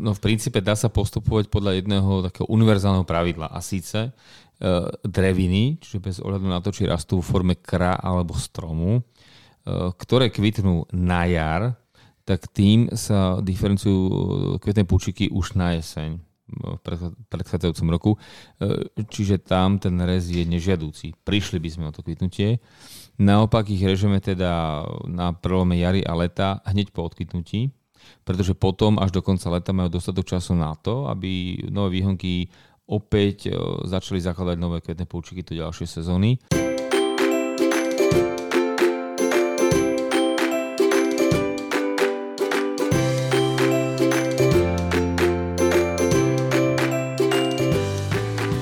no v princípe dá sa postupovať podľa jedného takého univerzálneho pravidla a síce uh, dreviny, čiže bez ohľadu na to, či rastú v forme kra alebo stromu, uh, ktoré kvitnú na jar, tak tým sa diferencujú kvetné púčiky už na jeseň v predchádzajúcom roku. Čiže tam ten rez je nežiadúci. Prišli by sme o to kvitnutie. Naopak ich režeme teda na prelome jary a leta hneď po odkytnutí pretože potom až do konca leta majú dostatok času na to, aby nové výhonky opäť e, začali zakladať nové kvetné púčiky do ďalšej sezóny.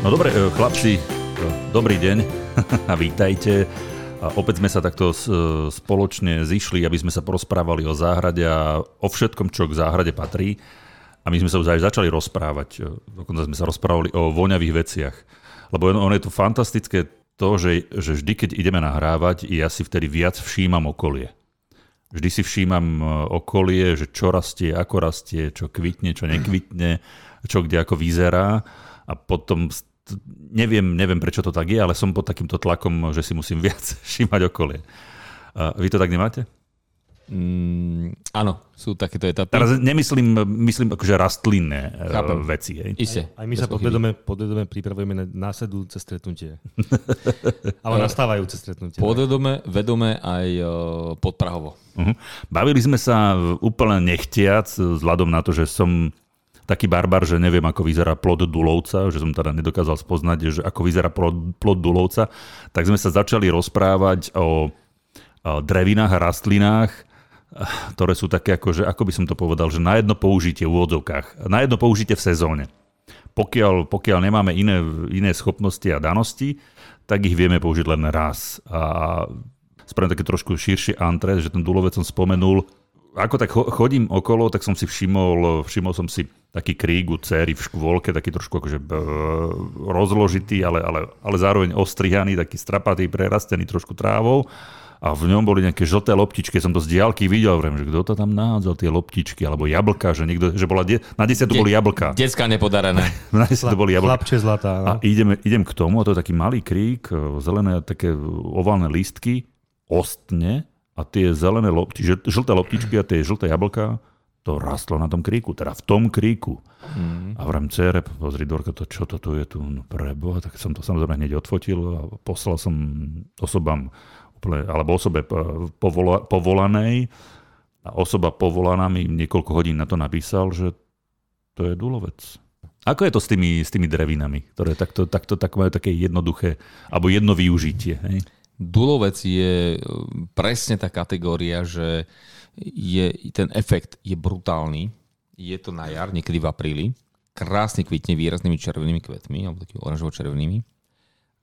No dobre, e, chlapci, e, dobrý deň a vítajte a opäť sme sa takto spoločne zišli, aby sme sa porozprávali o záhrade a o všetkom, čo k záhrade patrí. A my sme sa už aj začali rozprávať. Dokonca sme sa rozprávali o voňavých veciach. Lebo ono je to fantastické to, že, že vždy, keď ideme nahrávať, ja si vtedy viac všímam okolie. Vždy si všímam e, okolie, že čo rastie, ako rastie, čo kvitne, čo nekvitne, čo kde ako vyzerá. A potom neviem, neviem, prečo to tak je, ale som pod takýmto tlakom, že si musím viac všímať okolie. Vy to tak nemáte? Mm, áno, sú takéto etapy. Teraz nemyslím, myslím akože rastlinné e, Chápem. veci. Hej. Iste. Aj, aj my sa podvedome, podvedome pripravujeme na následujúce stretnutie. Ale nastávajúce stretnutie. Podvedome, vedome aj uh, podprahovo. Uh-huh. Bavili sme sa úplne nechtiac, vzhľadom na to, že som taký barbar, že neviem, ako vyzerá plod dulovca, že som teda nedokázal spoznať, že ako vyzerá plod, plod dulovca, tak sme sa začali rozprávať o, o drevinách a rastlinách, ktoré sú také, ako, že, ako by som to povedal, že na jedno použitie v úvodzovkách, na jedno použitie v sezóne. Pokiaľ, pokiaľ nemáme iné, iné schopnosti a danosti, tak ich vieme použiť len raz. A spravím také trošku širšie antre, že ten dulovec som spomenul, ako tak chodím okolo, tak som si všimol, všimol som si taký krík u céry v škôlke, taký trošku akože rozložitý, ale, ale, ale zároveň ostrihaný, taký strapatý, prerastený trošku trávou a v ňom boli nejaké žlté loptičky, som to z diálky videl, vrem, že kto to tam nahádzal, tie loptičky, alebo jablka, že niekto, že bola, de- na desiatu boli jablka. Detská nepodarené. na desiatu boli jablka. Chlapče zlatá. No. A idem, idem k tomu, a to je taký malý krík, zelené také oválne lístky, ostne, a tie zelené lopti, žlté loptičky a tie žlté jablka, to rastlo na tom kríku, teda v tom kríku. Mm. A vrem cére, pozri Dorka, to čo to tu je tu, no preboha, tak som to samozrejme hneď odfotil a poslal som osobám, úplne, alebo osobe povola, povolanej a osoba povolaná mi niekoľko hodín na to napísal, že to je dulovec. Ako je to s tými, s tými drevinami, ktoré takto, takto tak majú také jednoduché, alebo jedno využitie? Hej? Dulovec je e, presne tá kategória, že je, ten efekt je brutálny. Je to na jar, niekedy v apríli. Krásne kvitne výraznými červenými kvetmi, alebo takými oranžovo-červenými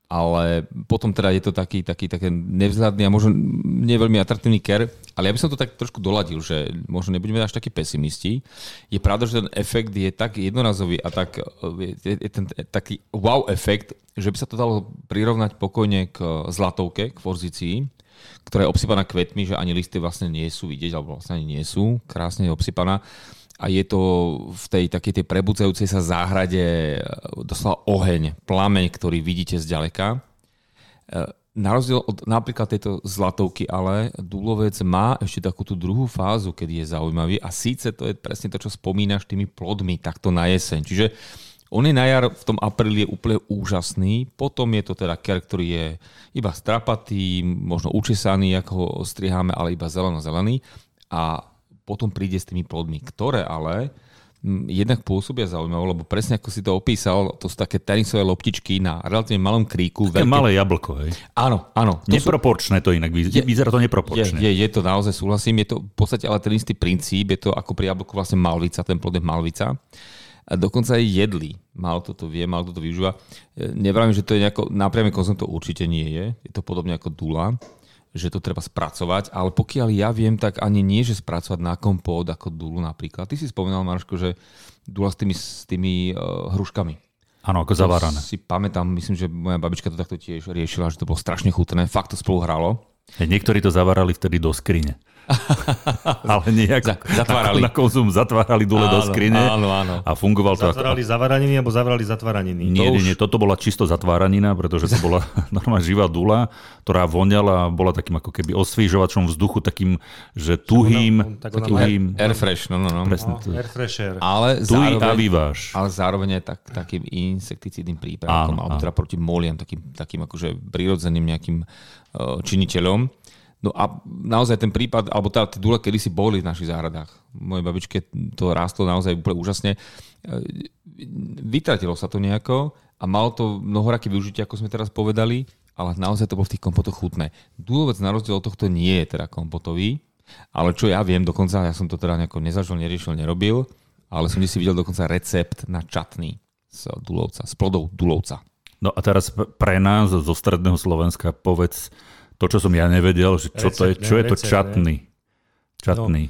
ale potom teda je to taký, taký, taký nevzhľadný a možno nie veľmi atraktívny ker, ale ja by som to tak trošku doladil, že možno nebudeme až takí pesimisti. Je pravda, že ten efekt je tak jednorazový a tak, je, je ten taký wow efekt, že by sa to dalo prirovnať pokojne k zlatovke, k forzícii, ktorá je obsypaná kvetmi, že ani listy vlastne nie sú vidieť, alebo vlastne ani nie sú, krásne je obsypaná a je to v tej takej tej prebudzajúcej sa záhrade e, doslova oheň, plameň, ktorý vidíte zďaleka. E, na rozdiel od napríklad tejto zlatovky, ale Dúlovec má ešte takú tú druhú fázu, kedy je zaujímavý a síce to je presne to, čo spomínaš tými plodmi takto na jeseň. Čiže on je na jar v tom apríli je úplne úžasný, potom je to teda ker, ktorý je iba strapatý, možno učesaný, ako ho striháme, ale iba zeleno-zelený a potom príde s tými plodmi, ktoré ale jednak pôsobia zaujímavé, lebo presne ako si to opísal, to sú také tenisové loptičky na relatívne malom kríku. Také veľké... malé jablko, hej? Áno, áno. To neproporčné sú... to inak, je, vyzerá to neproporčné. Je, je, je, to naozaj, súhlasím, je to v podstate ale ten istý princíp, je to ako pri jablku vlastne malvica, ten plod je malvica. A dokonca aj jedli. Mal toto vie, mal toto využíva. Nevravím, že to je nejako, napriame konzum to určite nie je. Je to podobne ako dula že to treba spracovať, ale pokiaľ ja viem, tak ani nie, že spracovať na kompót ako dulu napríklad. Ty si spomínal, Marško, že dula s tými, s tými uh, hruškami. Áno, ako zavárané. Si pamätám, myslím, že moja babička to takto tiež riešila, že to bolo strašne chutné. Fakt to spolu hralo. Niektorí to zavárali vtedy do skrine. Ale nejak Za- zatvárali. Na, na konzum zatvárali dule do Áno, skrine áno, áno. a fungoval to ako... Zatvárali zavaraniny alebo zavrali zatváraniny. Nie, To už- nie, toto bola čisto zatváranina, pretože to bola normálna živá dula, ktorá voňala a bola takým ako keby osviežovačom vzduchu, takým, že tuhým, ona- tak ona tuhým, Airfresh, no, no, no. presne, No, air fresher. Ale tuhý a zároveň, vyváž. ale zároveň je tak, takým insekticídnym prípravkom, Áno, alebo áno. teda proti moliam, takým, takým akože prírodzeným nejakým uh, činiteľom. No a naozaj ten prípad, alebo teda tie dule kedysi boli v našich záhradách. Mojej babičke to rástlo naozaj úplne úžasne. E, Vytratilo sa to nejako a malo to mnohoraké využitie, ako sme teraz povedali, ale naozaj to bolo v tých kompotoch chutné. Dúlovec na rozdiel od tohto nie je teda kompotový, ale čo ja viem, dokonca ja som to teda nejako nezažil, neriešil, nerobil, ale som si videl dokonca recept na čatný z dulovca, z plodov dulovca. No a teraz pre nás zo stredného Slovenska povedz to, čo som ja nevedel, že čo to je, Recept, čo ne? je to Recept, ne? čatný. Čatný.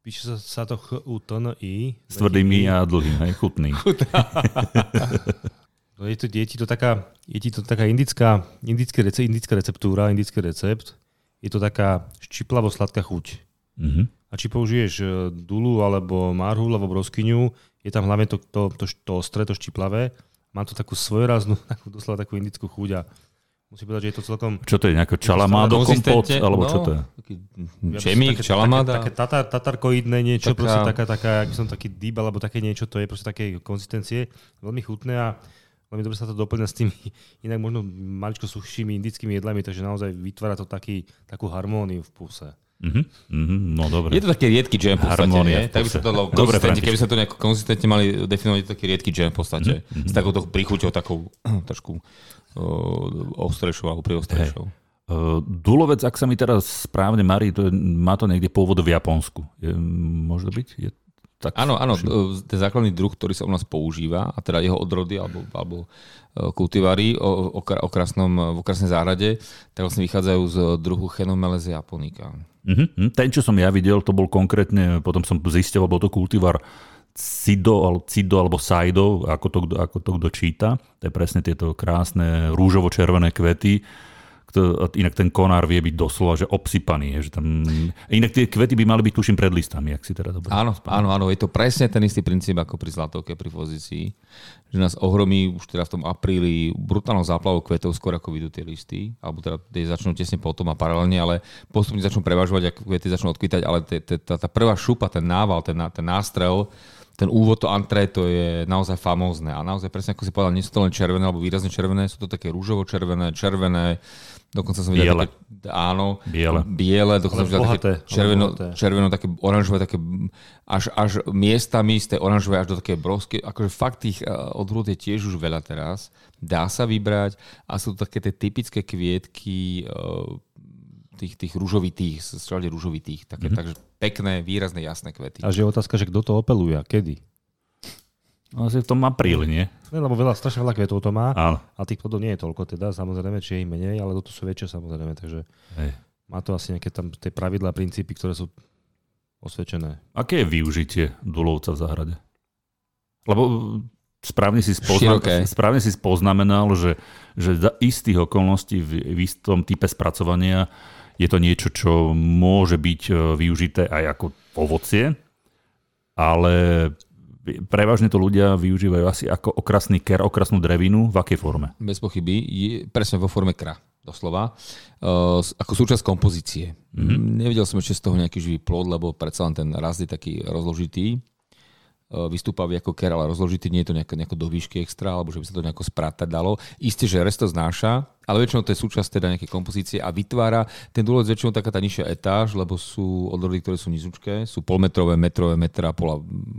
Píše sa, sa to ch u t n i S tvrdými a dlhým, hej, chutný. No je, to, je ti to taká, je ti to taká indická, indické rece, indická receptúra, indický recept. Je to taká ščiplavo sladká chuť. Mhm. A či použiješ e, dulu, alebo marhul, alebo broskyňu, je tam hlavne to, to, to, to ostré, to štiplavé. Má to takú svojoráznú, takú, doslova takú indickú chuť a musím povedať, že je to celkom... Čo to je, nejaké čalamádo kompot? Alebo čo no, to je? Taký čemík, také- čalamáda. Také, také tatar, tatarkoidné niečo, Taká- proste taká, taká, ak by som taký dýb, alebo také niečo, to je proste také konzistencie, veľmi chutné a veľmi dobre sa to doplňa s tými inak možno maličko suchšími indickými jedlami, takže naozaj vytvára to taký, takú harmóniu v puse. Mhm, mhm, no dobre. Je to taký riedky jam v podstate, Harmónia nie? Tak by sa to dalo Dobre, keby sa to nejako konzistentne mali definovať, je to taký riedky jam v podstate. Mhm, S takouto príchuťou, takou trošku ostrejšou alebo priostrejšou. Uh, Dulovec, ak sa mi teraz správne marí, to je, má to niekde pôvod v Japonsku. Je, môže to byť? Je, tak, Áno, áno, ten základný druh, ktorý sa u nás používa, a teda jeho odrody alebo, alebo kultivary o, o, krásnom, v okrasnej záhrade, tak vlastne vychádzajú z druhu Chenomeles japonica. Mhm, ten, čo som ja videl, to bol konkrétne, potom som zistil, bol to kultivar Cido, alebo Cido alebo Saido, ako to, ako to kto číta. To je presne tieto krásne rúžovo-červené kvety. Kto- Inak ten konár vie byť doslova, že obsypaný. Je, že tam... Inak tie kvety by mali byť, tuším, pred listami, ak si teda dobre. Áno, áno, áno, je to presne ten istý princíp ako pri zlatovke, pri pozícii, že nás ohromí už teda v tom apríli brutálnou záplavou kvetov, skôr ako vidú tie listy, alebo teda tie začnú tesne potom a paralelne, ale postupne začnú prevažovať, ako kvety začnú odkvítať, ale tá, prvá šupa, ten nával, ten, ná- ten nástrel, ten úvod, to antré, to je naozaj famózne. A naozaj presne ako si povedal, nie sú to len červené alebo výrazne červené, sú to také rúžovo-červené, červené, dokonca som videl Biele. také, áno, Biele. biele, dokonca Ale som videl bohaté, také červeno, červeno, také oranžové, také až, až miestami z tej oranžovej až do také brosky. Akože fakt tých uh, odrôd je tiež už veľa teraz. Dá sa vybrať a sú to také tie typické kvietky uh, tých, tých rúžovitých, všade rúžovitých. Také, mm-hmm. Takže pekné, výrazné, jasné kvety. A že je otázka, že kto to opeluje a kedy? Asi v tom apríli, nie? Ne, lebo veľa, strašne veľa kvetov to má Áno. a tých plodov nie je toľko teda, samozrejme, či je ich menej, ale toto sú väčšie samozrejme, takže Hej. má to asi nejaké tam tie pravidlá, princípy, ktoré sú osvedčené. Aké je využitie dulovca v záhrade? Lebo uh, správne si, spozna- Široké. správne si poznamenal, že, že za istých okolností v, v istom type spracovania je to niečo, čo môže byť uh, využité aj ako ovocie, ale prevažne to ľudia využívajú asi ako okrasný ker, okrasnú drevinu. V akej forme? Bez pochyby, je presne vo forme kra, doslova, uh, ako súčasť kompozície. Mm-hmm. Nevidel som ešte z toho nejaký živý plod, lebo predsa len ten rast je taký rozložitý, vystúpavý ako ker, ale rozložitý, nie je to nejako, nejako do výšky extra, alebo že by sa to nejako sprátať dalo. Isté, že rest to znáša, ale väčšinou to je súčasť teda nejakej kompozície a vytvára ten dôvod väčšinou taká tá nižšia etáž, lebo sú odrody, ktoré sú nizučké, sú polmetrové, metrové, metra a pol, a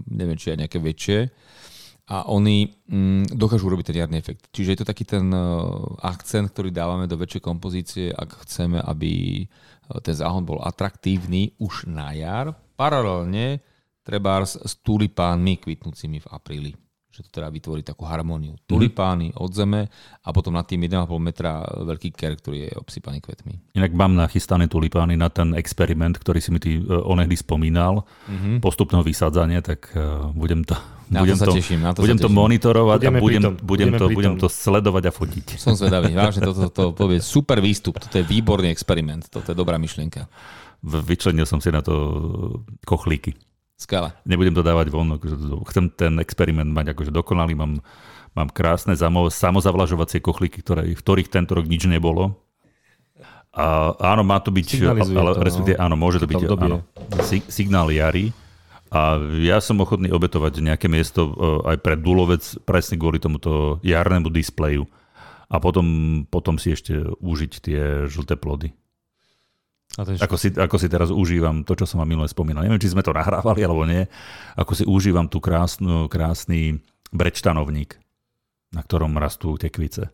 neviem, či aj nejaké väčšie a oni mm, dokážu urobiť ten jarný efekt. Čiže je to taký ten uh, akcent, ktorý dávame do väčšej kompozície, ak chceme, aby uh, ten záhon bol atraktívny už na jar. Paralelne treba s, tulipánmi kvitnúcimi v apríli že to teda vytvorí takú harmóniu. Tulipány od zeme a potom nad tým 1,5 metra veľký ker, ktorý je obsypaný kvetmi. Inak mám nachystané tulipány na ten experiment, ktorý si mi ty uh, onehdy spomínal, mm-hmm. postupného vysádzania, tak uh, budem to, Na to budem sa to, teším, na to budem sa to monitorovať Budeme a budem, pritom, budem, to, budem to sledovať a fotiť. Som zvedavý, vážne, toto to, to, povie super výstup, toto je výborný experiment, toto je dobrá myšlienka. Vyčlenil som si na to kochlíky. Skvelé. Nebudem to dávať von, akože chcem ten experiment mať akože dokonalý. Mám, mám krásne samozavlažovacie kochlíky, ktoré, v ktorých tento rok nič nebolo. A áno, má to byť, Signalizuje ale, to, no. respektíve, áno, môže to byť áno, si- signál jary. A ja som ochotný obetovať nejaké miesto e, aj pre Dulovec presne kvôli tomuto jarnému displeju. A potom, potom si ešte užiť tie žlté plody. A ten Ako si, ako si teraz užívam to, čo som vám minule spomínal. Neviem, či sme to nahrávali alebo nie. Ako si užívam tú krásnu, krásny brečtanovník, na ktorom rastú tekvice.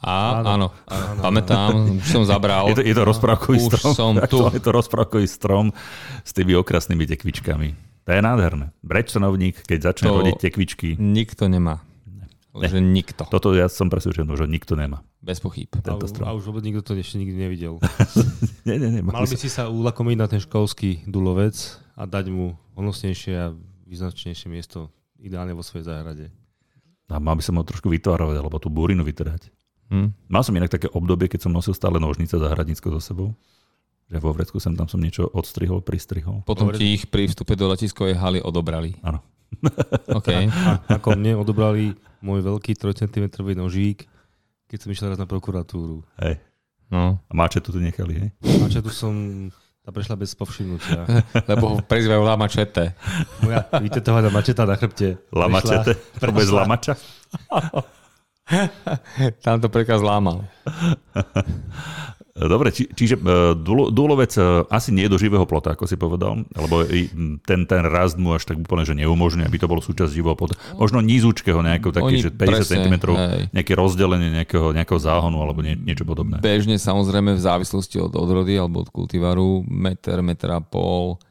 A, Áno. áno, áno, pamätám, už som zabral. Je to, je to rozprávkový Už strom. som tu. Je to rozprávkový strom s tými okrasnými tekvičkami. To je nádherné. Brečtanovník, keď začne To- hodiť tekvičky, Nikto nemá. Že nikto. toto ja som presvedčený, že nikto nemá. Bez pochyb. a, Tento a strom. už vôbec nikto to ešte nikdy nevidel. Nie, nie, nie. Mal by si sa ulakomiť na ten školský dulovec a dať mu honosnejšie a význačnejšie miesto ideálne vo svojej záhrade. A mal by som ho trošku vytvárovať, alebo tú burinu vytrhať. Hm. Mal som inak také obdobie, keď som nosil stále nožnice záhradnícko so sebou. Že vo vrecku sem tam som niečo odstrihol, pristrihol. Potom ti ich pri vstupe do letiskovej haly odobrali. Áno. OK. A ako mne odobrali môj veľký 3 cm nožík, keď som išiel raz na prokuratúru. Hej. No. A máče tu nechali, hej? A čo tu som tá prešla bez povšimnutia. Lebo ho prezývajú Lama Čete. Moja vytetovaná mačeta na chrbte. Lamačete? To bez lamača? Tam to prekaz lámal. Dobre, či, čiže e, Dulovec e, asi nie je do živého plota, ako si povedal, lebo ten, ten rast mu až tak úplne, že neumožňuje, aby to bolo súčasť živého plota. Možno nízúčkeho nejakého, taký, Oni že 50 presne, cm, hej. nejaké rozdelenie nejakého, nejakého záhonu alebo nie, niečo podobné. Bežne samozrejme v závislosti od odrody alebo od kultivaru meter, meter a pol,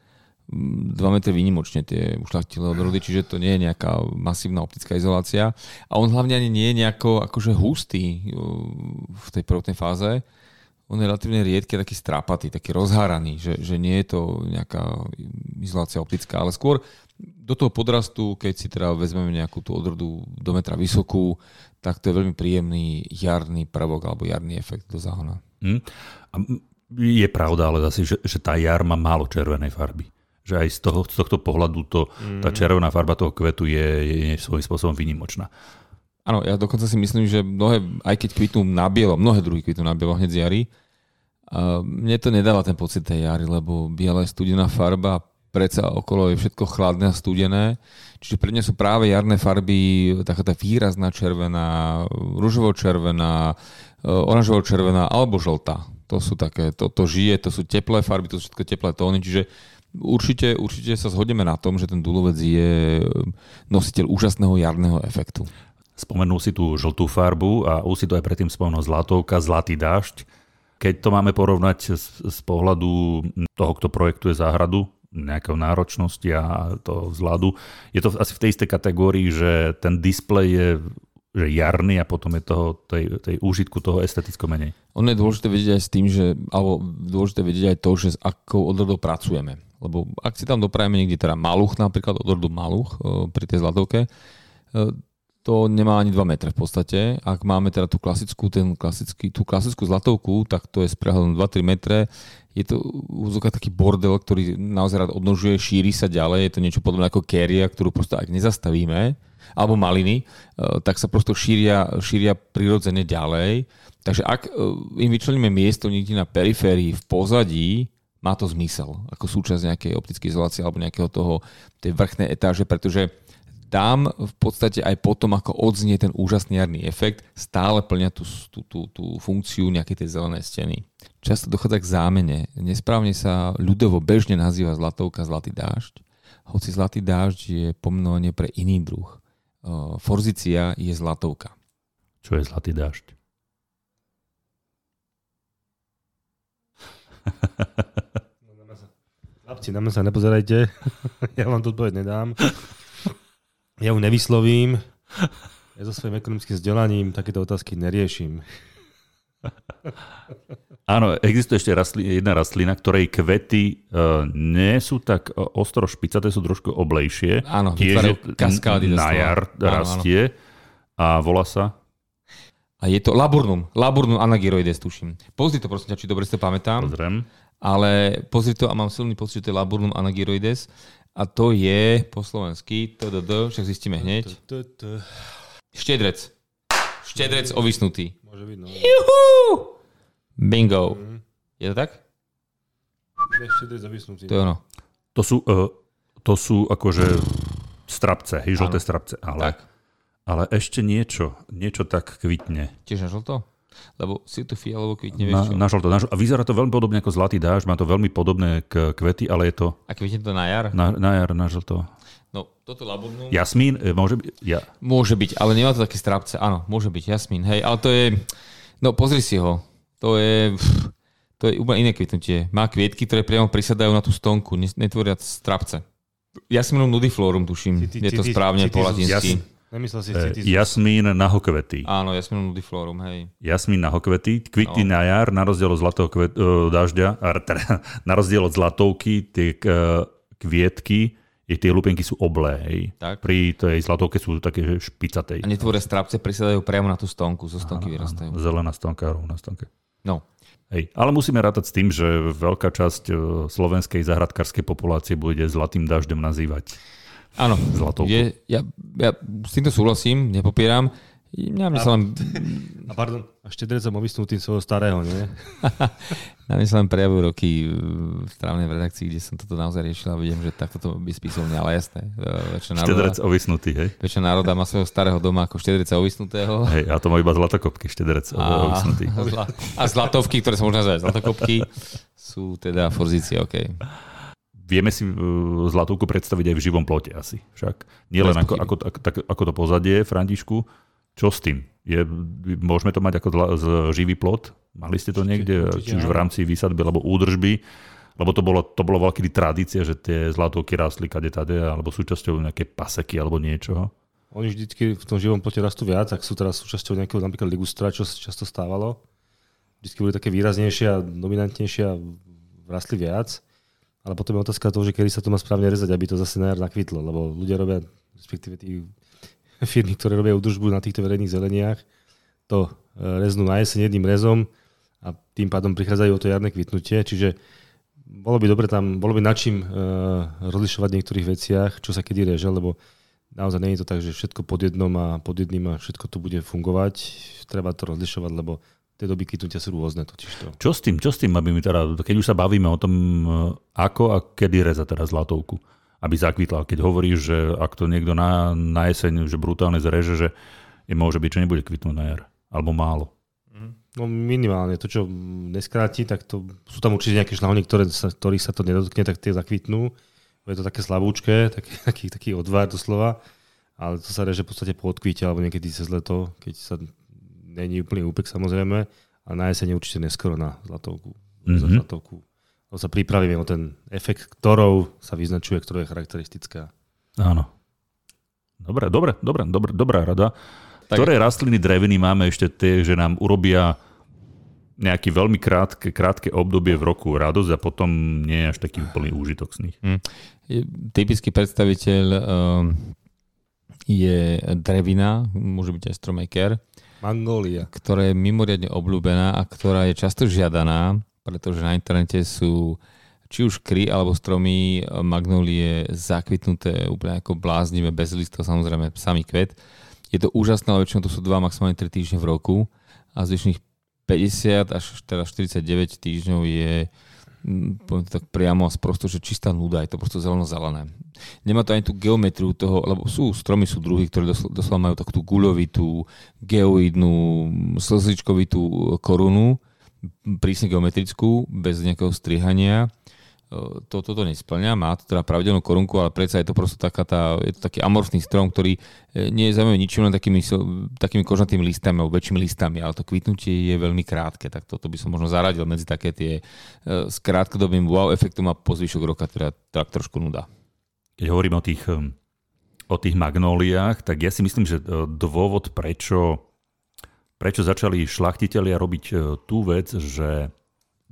2 metre výnimočne tie ušlachtilé odrody, čiže to nie je nejaká masívna optická izolácia. A on hlavne ani nie je nejako akože hustý v tej prvotnej fáze. On je relatívne riedky, taký strápatý, taký rozháraný, že, že nie je to nejaká izolácia optická, ale skôr do toho podrastu, keď si teda vezmeme nejakú tú odrodu do metra vysokú, tak to je veľmi príjemný jarný prvok alebo jarný efekt do záhona. Hm? A je pravda ale zase, že, že tá jar má málo červenej farby. Že aj z, toho, z tohto pohľadu to, tá červená farba toho kvetu je, je, je svojím spôsobom vynimočná. Áno, ja dokonca si myslím, že mnohé, aj keď kvitnú na bielo, mnohé druhy kvitnú na bielo hneď z jary, a mne to nedáva ten pocit tej jary, lebo biela je studená farba, predsa okolo je všetko chladné a studené, čiže pre mňa sú práve jarné farby taká tá výrazná červená, ružovo-červená, e, oranžovo-červená alebo žltá. To sú také, to, to žije, to sú teplé farby, to sú všetko teplé tóny, čiže určite, určite sa zhodneme na tom, že ten dulovec je nositeľ úžasného jarného efektu. Spomenul si tú žltú farbu a už si to aj predtým spomenul zlatovka, zlatý dážď. Keď to máme porovnať z, z pohľadu toho, kto projektuje záhradu, nejakého náročnosti a toho vzhľadu, je to asi v tej istej kategórii, že ten displej je že jarný a potom je toho, tej, tej úžitku toho esteticko menej. Ono je dôležité vedieť aj s tým, že, alebo dôležité vedieť aj to, že s akou odrodou pracujeme. Lebo ak si tam doprajeme niekde teda maluch, napríklad odrodu maluch e, pri tej zlatovke, e, to nemá ani 2 metre v podstate. Ak máme teda tú klasickú, ten klasický, tú klasickú zlatovku, tak to je s prehľadom 2-3 metre. Je to úzok taký bordel, ktorý naozaj rád odnožuje, šíri sa ďalej. Je to niečo podobné ako kéria, ktorú proste ak nezastavíme, alebo maliny, e, tak sa prosto šíria, šíria prirodzene ďalej. Takže ak e, im vyčleníme miesto niekde na periférii, v pozadí, má to zmysel ako súčasť nejakej optickej izolácie alebo nejakého toho, tej vrchnej etáže, pretože tam v podstate aj potom, ako odznie ten úžasný jarný efekt, stále plňa tú, tú, tú, tú funkciu nejakej tej zelenej steny. Často dochádza k zámene. Nesprávne sa ľudovo bežne nazýva zlatovka zlatý dážď, hoci zlatý dážď je pomenovanie pre iný druh. Uh, Forzicia je zlatovka. Čo je zlatý dážď? Chlapci, na mňa sa nepozerajte. ja vám tu odpoveď nedám. Ja ju nevyslovím. Ja so svojím ekonomickým vzdelaním takéto otázky neriešim. Áno, existuje ešte rastli, jedna rastlina, ktorej kvety uh, nie sú tak uh, ostro špicaté, sú trošku oblejšie. Áno, Tiež kaskády na jar Áno, rastie a volá sa A je to laburnum. Laburnum anagyroides, tuším. Pozri to prosím ťa, či dobre si to pamätám. Pozriem. ale pozri to a mám silný pocit, že to je Laburnum anagyroides a to je po slovensky, tdd, však zistíme hneď. Štedrec. Štedrec ovisnutý. Môže byť, no. Juhu! Bingo. Je to tak? Ešte zavisnutý. To je ono. To sú, uh, to sú akože strapce, hej, žlté strapce. Ale, Tak. ale ešte niečo, niečo tak kvitne. Tiež na žlto? Lebo si tu fialovo kvitne, vieš čo? na žlto. Na žlto. A vyzerá to veľmi podobne ako zlatý dáž, má to veľmi podobné k kvety, ale je to A kvitne to na jar? na, na jar, na žlto. No, toto laburnum... Jasmín, e, môže byť, ja, Môže byť, ale nemá to také strapce. Áno, môže byť, jasmín. Hej, ale to je... No, pozri si ho. To je... To je úplne iné kvitnutie. Má kvietky, ktoré priamo prisadajú na tú stonku, ne- netvoria strapce. Jasminum nudiflorum, tuším. Je to správne po latinsky. Nemyslel si e, citis. jasmín na hokvety. Áno, Jasminum nudiflorum, hej. Jasmín na hokvety, kvití No. na jar, na rozdiel od zlatého kvet, uh, dažďa, teda, na rozdiel od zlatovky, tie uh, kvietky, je, tie lupenky sú oblé, hej. Tak. Pri tej zlatovke sú také že špicatej. A netvoria strapce, prisadajú priamo na tú stonku, zo stonky vyrastajú. Zelená stonka, rovná stonka. No, Hej. Ale musíme rátať s tým, že veľká časť slovenskej zahradkárskej populácie bude zlatým dažďom nazývať. Áno. Zlatovku. Je, ja, ja s týmto súhlasím, nepopieram. Mňa mňa sa len, A pardon, a štedrecom ovisnutým svojho starého, nie? na mňa sa len prejavujú roky v strávnej redakcii, kde som toto naozaj riešil a vidím, že takto to by spisovne, ale jasné. e, Väčšina Štedrec národa, ovisnutý, hej. väčšina národa má svojho starého doma ako štedreca ovisnutého. Hej, a to má iba zlatokopky, štedrec A, ovisnutý. a zlatovky, ktoré sa možno nazvať zlatokopky, sú teda forzície, OK. Vieme si uh, zlatovku predstaviť aj v živom plote asi. Však nie len Bez ako, ako, ako, tak, ako to pozadie, Františku. Čo s tým? Je, môžeme to mať ako zla, z živý plot? Mali ste to niekde, určite či už v rámci výsadby alebo údržby? Lebo to bolo, to bolo veľký tradícia, že tie zlatovky rástli kade tade, alebo súčasťou nejaké paseky alebo niečoho. Oni vždycky v tom živom plote rastú viac, ak sú teraz súčasťou nejakého napríklad ligustra, čo sa často stávalo. Vždycky boli také výraznejšie a dominantnejšie a rastli viac. Ale potom je otázka toho, že kedy sa to má správne rezať, aby to zase na jar nakvitlo. Lebo ľudia robia, respektíve tí firmy, ktoré robia údržbu na týchto verejných zeleniach, to e, reznú na jeseň jedným rezom a tým pádom prichádzajú o to jarné kvitnutie. Čiže bolo by dobre tam, bolo by načím uh, rozlišovať v niektorých veciach, čo sa kedy reže, lebo naozaj nie je to tak, že všetko pod jednom a pod jedným a všetko tu bude fungovať. Treba to rozlišovať, lebo tie doby kvitnutia sú rôzne totiž to. Čo s tým, čo s tým, aby mi teda, keď už sa bavíme o tom, e, ako a kedy reza teda zlatovku, aby zakvitla. Keď hovoríš, že ak to niekto na, na jeseň že brutálne zreže, že je, môže byť, že nebude kvitnúť na jar. Alebo málo. No minimálne, to čo neskráti, tak to, sú tam určite nejaké šlahovny, ktoré sa, ktorých sa to nedotkne, tak tie zakvitnú. Je to také slabúčké, taký, taký, taký odvar doslova, ale to sa reže v podstate po odkvite alebo niekedy cez leto, keď sa není úplný úpek samozrejme, a na jesene určite neskoro na zlatovku. Mm-hmm. Za zlatovku. Lebo sa pripravíme o ten efekt, ktorou sa vyznačuje, ktorá je charakteristická. Áno. Dobre, dobre, dobre, dobre, dobrá rada. Tak- Ktoré rastliny dreviny máme ešte tie, že nám urobia nejaký veľmi krátke, krátke obdobie v roku radosť a potom nie je až taký úplný úžitok z nich. Je- Typický predstaviteľ um, je drevina, môže byť aj stromaker, Mangólia. ktorá je mimoriadne obľúbená a ktorá je často žiadaná, pretože na internete sú či už kry alebo stromy magnólie zakvitnuté úplne ako bláznivé, bez listov, samozrejme samý kvet. Je to úžasné, ale väčšinou to sú 2, maximálne 3 týždne v roku a zvyšných 50 až teda 49 týždňov je poviem to tak priamo a sprosto, že čistá nuda, je to prosto zeleno-zelené. Nemá to ani tú geometriu toho, lebo sú stromy, sú druhy, ktoré dosl- doslova majú takú tú guľovitú, geoidnú, slzičkovitú korunu, prísne geometrickú, bez nejakého strihania. E, To, toto nesplňa, má to teda pravidelnú korunku, ale predsa je to prosto taká tá, je to taký amorfný strom, ktorý e, nie je zaujímavý ničím, len takými, takými kožnatými listami alebo väčšími listami, ale to kvitnutie je veľmi krátke, tak toto by som možno zaradil medzi také tie e, s krátkodobým wow efektom a po zvyšok roka teda tak trošku nuda. Keď hovorím o tých, um, o tých magnóliách, tak ja si myslím, že dôvod, prečo, prečo začali šlachtitelia robiť tú vec, že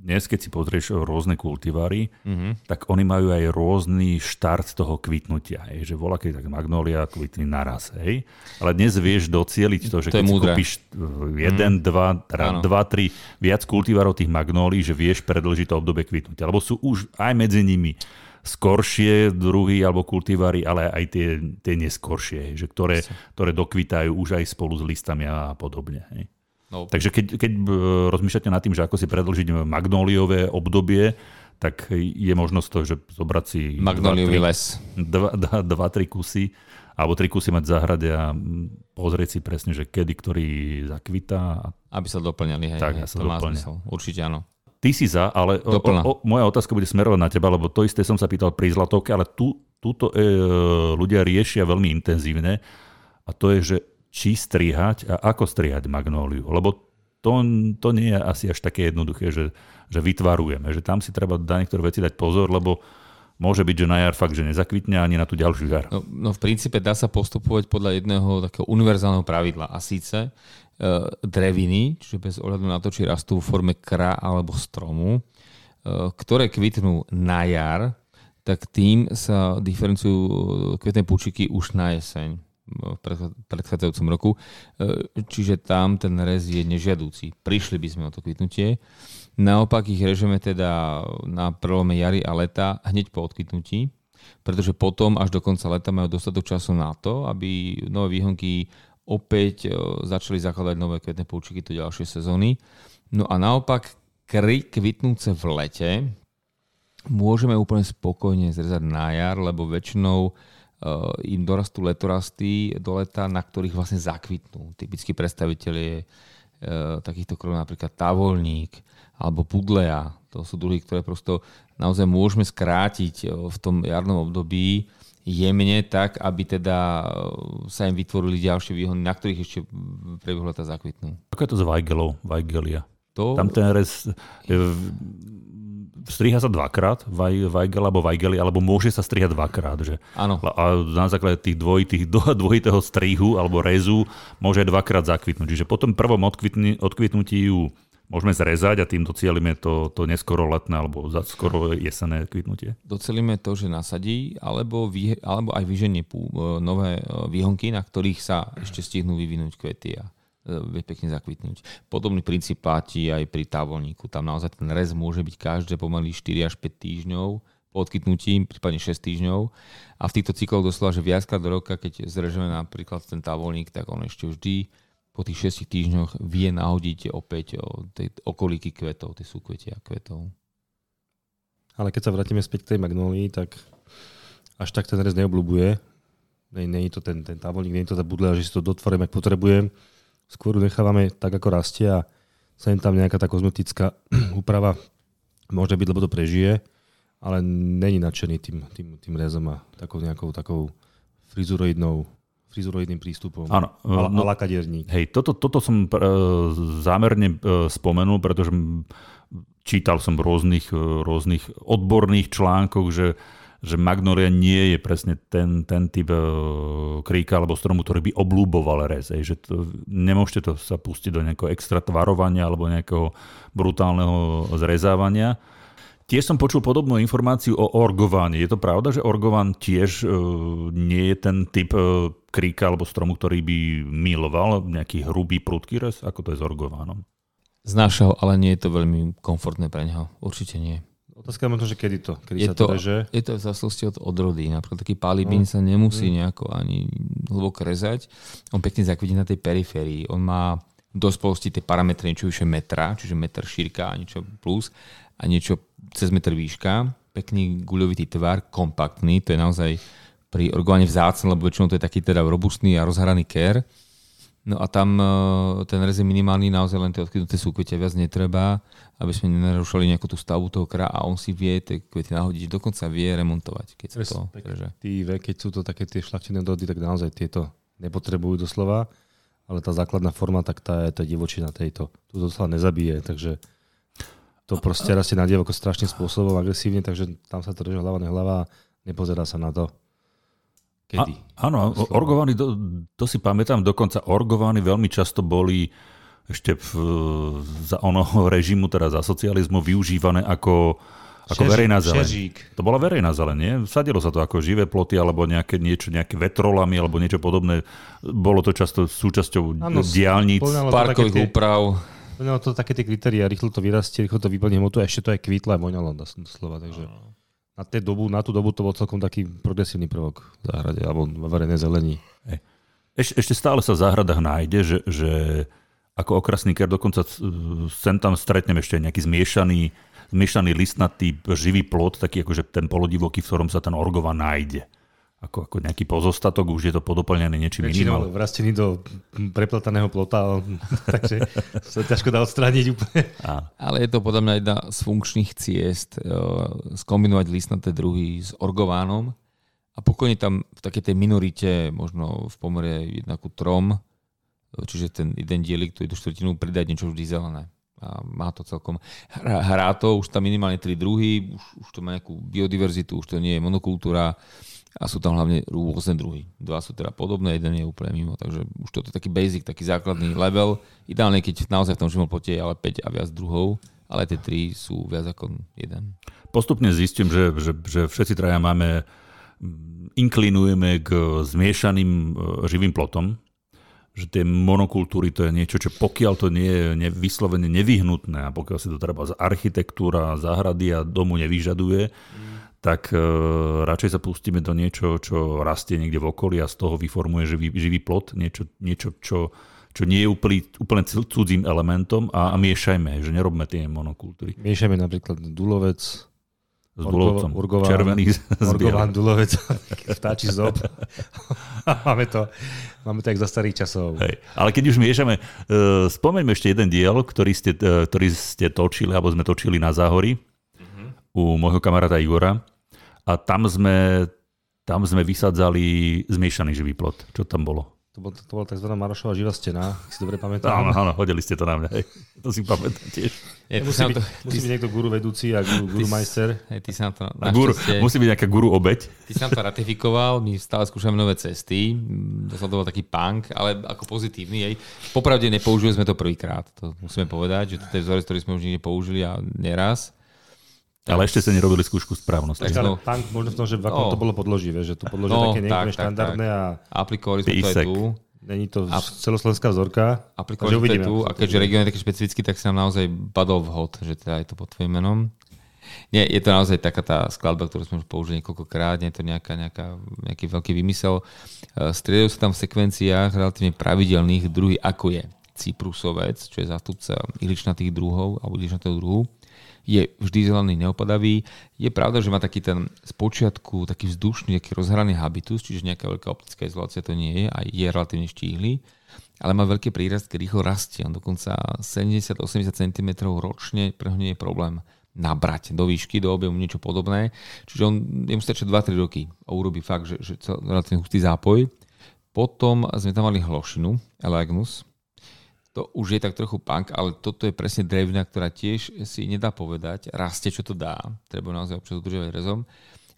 dnes, keď si pozrieš rôzne kultivary, Mhm. tak oni majú aj rôzny štart toho kvitnutia. Hej, že volá, keď tak magnólia kvitne naraz. Hej. Ale dnes vieš docieliť to, že To keď si kúpiš eh, jeden, dva, teda Áno. dva, tri viac kultivarov tých magnólií, že vieš predlžiť to obdobie kvitnutia. Lebo sú už aj medzi nimi skoršie druhy alebo kultivary, ale aj tie, tie neskoršie, že ktoré, ktoré dokvitajú už aj spolu s listami a podobne. Hej. No, Takže keď, keď e, rozmýšľate nad tým, že ako si predlžiť magnóliové obdobie, tak je možnosť to, že zobrať si tri- les. dva, dva, dva, tri kusy alebo tri kusy mať v záhrade a pozrieť si presne, že kedy ktorý zakvitá. Aby sa doplňali, hej, Tak, hej, sa to má zmysel. Určite áno. Ty si za, ale o, o, moja otázka bude smerovať na teba, lebo to isté som sa pýtal pri Zlatovke, ale tu, túto e, ľudia riešia veľmi intenzívne a to je, že či strihať a ako strihať magnóliu. Lebo to, to nie je asi až také jednoduché, že, že vytvarujeme. Že tam si treba na niektoré veci dať pozor, lebo môže byť, že na jar fakt, že nezakvitne ani na tú ďalšiu jar. No, no v princípe dá sa postupovať podľa jedného takého univerzálneho pravidla a síce e, dreviny, čiže bez ohľadu na to, či rastú v forme kra alebo stromu, e, ktoré kvitnú na jar, tak tým sa diferenciujú kvetné púčiky už na jeseň v predchádzajúcom roku. E, Čiže tam ten rez je nežiadúci. Prišli by sme o to kvitnutie. Naopak ich režeme teda na prelome jary a leta hneď po odkvitnutí, pretože potom až do konca leta majú dostatok času na to, aby nové výhonky opäť e, začali zakladať nové kvetné púčiky do ďalšej sezóny. No a naopak kry kvitnúce v lete môžeme úplne spokojne zrezať na jar, lebo väčšinou im dorastú letorasty do leta, na ktorých vlastne zakvitnú. Typický predstaviteľ je uh, takýchto krov napríklad tavolník alebo pudlea. To sú druhy, ktoré prosto naozaj môžeme skrátiť uh, v tom jarnom období jemne tak, aby teda sa im vytvorili ďalšie výhony, na ktorých ešte priebehu leta zakvitnú. Ako je to s Weigelou, Weigelia? To, Tam ten rez striha sa dvakrát, Weigel alebo Weigeli, alebo môže sa strihať dvakrát. Že? áno, A na základe tých dvojitých, dvojitého strihu alebo rezu môže aj dvakrát zakvitnúť. Čiže po tom prvom odkvitni, odkvitnutí ju môžeme zrezať a tým docielime to, to neskoro letné alebo za skoro jesenné kvitnutie. docelíme to, že nasadí, alebo, vy, alebo aj vyženie pú, nové e, výhonky, na ktorých sa ešte stihnú vyvinúť kvety a vie pekne zakvitnúť. Podobný princíp platí aj pri távolníku. Tam naozaj ten rez môže byť každé pomaly 4 až 5 týždňov po odkytnutí, prípadne 6 týždňov. A v týchto cykloch doslova, že viackrát do roka, keď zrežeme napríklad ten távolník, tak on ešte vždy po tých 6 týždňoch vie nahodiť opäť o tej okolíky kvetov, tie súkvetia kvetov. Ale keď sa vrátime späť k tej magnólii, tak až tak ten rez neobľúbuje. Je to ten, ten távolník, je to tá budle, že si to dotvorím, ak potrebujem. Skôr nechávame tak, ako rastie a sem tam nejaká tá kozmetická úprava môže byť, lebo to prežije, ale není nadšený tým, tým, tým rezom a takou nejakou takou frizuroidnou, frizuroidným prístupom. Áno, Ala, no- no, ala kadierník. Hej, toto, toto som e, zámerne e, spomenul, pretože čítal som v rôznych, e, rôznych odborných článkoch, že, že magnolia nie je presne ten, ten typ e, kríka alebo stromu, ktorý by oblúboval rez. Hej, že to, nemôžete to sa pustiť do nejakého extra tvarovania alebo nejakého brutálneho zrezávania. Tiež som počul podobnú informáciu o orgováne. Je to pravda, že orgován tiež e, nie je ten typ e, kríka alebo stromu, ktorý by miloval nejaký hrubý, prudký rez? Ako to je s orgovánom? Znáša ho, ale nie je to veľmi komfortné pre neho. Určite nie. Otázka je možno, že kedy to, kedy Je sa to, reže. Je to v zásluhosti od odrody. Napríklad taký palibín sa nemusí nejako ani hlboko rezať. On pekne zakvidí na tej periférii. On má v dospelosti tie parametre niečo vyše metra, čiže meter šírka a niečo plus a niečo cez meter výška. Pekný guľovitý tvar, kompaktný. To je naozaj pri orgovane vzácne, lebo väčšinou to je taký teda robustný a rozhraný ker. No a tam e, ten rez je minimálny, naozaj len tie odkrynuté súkvetia viac netreba, aby sme nenarušali nejakú tú stavu toho kra a on si vie tie kvety nahodiť, dokonca vie remontovať, keď sa to. Tí, keď sú to také tie šlachtené dody, tak naozaj tieto nepotrebujú doslova, ale tá základná forma, tak tá je tá divočina tejto. Tu doslova nezabije, takže to proste rastie na divoko strašným spôsobom, agresívne, takže tam sa to reže hlava, nehlava nepozerá sa na to. Kedy? A, áno, o- orgovány, to, to si pamätám, dokonca orgovány veľmi často boli ešte v, za onoho režimu, teda za socializmu, využívané ako, ako Šežík, verejná zeleň. šežík. To bola verejná zeleň, nie? Sadilo sa to ako živé ploty, alebo nejaké niečo, nejaké vetrolami, alebo niečo podobné. Bolo to často súčasťou Áno, diálnic. Parkových úprav. Plňalo to také tie kritéria, rýchlo to vyrastie, rýchlo to vyplní hmotu a ešte to aj kvitlo a voňalo doslova, takže na, té dobu, na tú dobu to bol celkom taký progresívny prvok v záhrade alebo v verejnej zelení. Eš, ešte stále sa v záhradách nájde, že, že ako okrasný ker dokonca sem tam stretnem ešte nejaký zmiešaný, zmiešaný listnatý živý plod, taký akože ten polodivoký, v ktorom sa ten orgova nájde. Ako, ako nejaký pozostatok, už je to podoplnené niečím iným. ale- vrastený do prepletaného plota, takže sa ťažko dá odstrániť úplne. Áno. Ale je to podľa mňa jedna z funkčných ciest eh, skombinovať listnaté druhy s orgovánom a pokojne tam v takej tej minorite, možno v pomere 1 ku 3, čiže ten jeden dielik, tú jednu štvrtinu, pridať niečo vždy zelené. A má to celkom, hrá, hrá to, už tam minimálne tri druhy, už, už to má nejakú biodiverzitu, už to nie je monokultúra a sú tam hlavne rôzne druhy. Dva sú teda podobné, jeden je úplne mimo, takže už to je taký basic, taký základný level. Ideálne, keď naozaj v tom živopote je ale 5 a viac druhov, ale tie tri sú viac ako jeden. Postupne zistím, že, že, že všetci traja máme, mm, inklinujeme k zmiešaným e, živým plotom, že tie monokultúry to je niečo, čo pokiaľ to nie je ne- vyslovene nevyhnutné a pokiaľ si to treba z architektúra, záhrady a domu nevyžaduje, tak e, radšej sa pustíme do niečo, čo rastie niekde v okolí a z toho vyformuje živý, živý plot, niečo, niečo čo, čo nie je úplný, úplne cudzím elementom a, a miešajme, že nerobme tie monokultúry. Miešame napríklad dulovec, S dulovcom. urgován- Červený bielým. dulovec, vtáči zob. máme, to, máme to jak za starých časov. Hej. Ale keď už miešame, uh, spomeňme ešte jeden diel, ktorý ste, uh, ktorý ste točili, alebo sme točili na Záhori u môjho kamaráta Igora. A tam sme, tam sme vysadzali zmiešaný živý plot. Čo tam bolo? To, bol, to bola tzv. Marošová živá stena, ak si dobre Áno, pamätám. áno, hodili ste to na mňa. Hej. To si pamätám tiež. Je, ty, Musí sa byť, to, musí byť niekto guru vedúci a guru, guru majster. hej, ty sa to guru, musí byť nejaká guru obeď. Ty nám to ratifikoval, my stále skúšame nové cesty, bol taký punk, ale ako pozitívny. Jej. Popravde nepoužili sme to prvýkrát, to musíme povedať, že to je vzorec, ktorý sme už nikde použili a neraz. Ale ešte ste nerobili skúšku správnosti. Tak- Ale no. punk možno v tom, že v akom No. to bolo podloživé, že to podložie No, také nie je tak, tak, štandardné a Aplikovali sme to aj Písek. tu. není to A- celoslovenská vzorka. Aplikovali sme tu a keďže región je taký špecifický, tak sa nám naozaj padol vhod, že teda je to pod tvojim menom. Nie, je to naozaj taká tá skladba, ktorú sme už použili niekoľkokrát, nie je to nejaká, nejaká, nejaký veľký vymysel. Eh, Striedajú sa tam v sekvenciách relatívne pravidelných druhy, ako je cyprusovec, čo je zástupca iličnatých druhov alebo iličnatého druhu. Je vždy zelený, neopadavý. Je pravda, že má taký ten spočiatku taký vzdušný, taký rozhraný habitus, čiže nejaká veľká optická izolácia to nie je a je relatívne štíhly ale má veľké prírastky, rýchlo rastie. On dokonca 70-80 cm ročne pre ňo nie je problém nabrať do výšky, do objemu niečo podobné. Čiže on, jemu stačí 2-3 roky a urobí fakt, že, že relatívne hustý zápoj. Potom sme tam mali hlošinu, Elagnus. To už je tak trochu punk, ale toto je presne drevina, ktorá tiež si nedá povedať. Rastie, čo to dá. Treba naozaj občas udržovať rezom.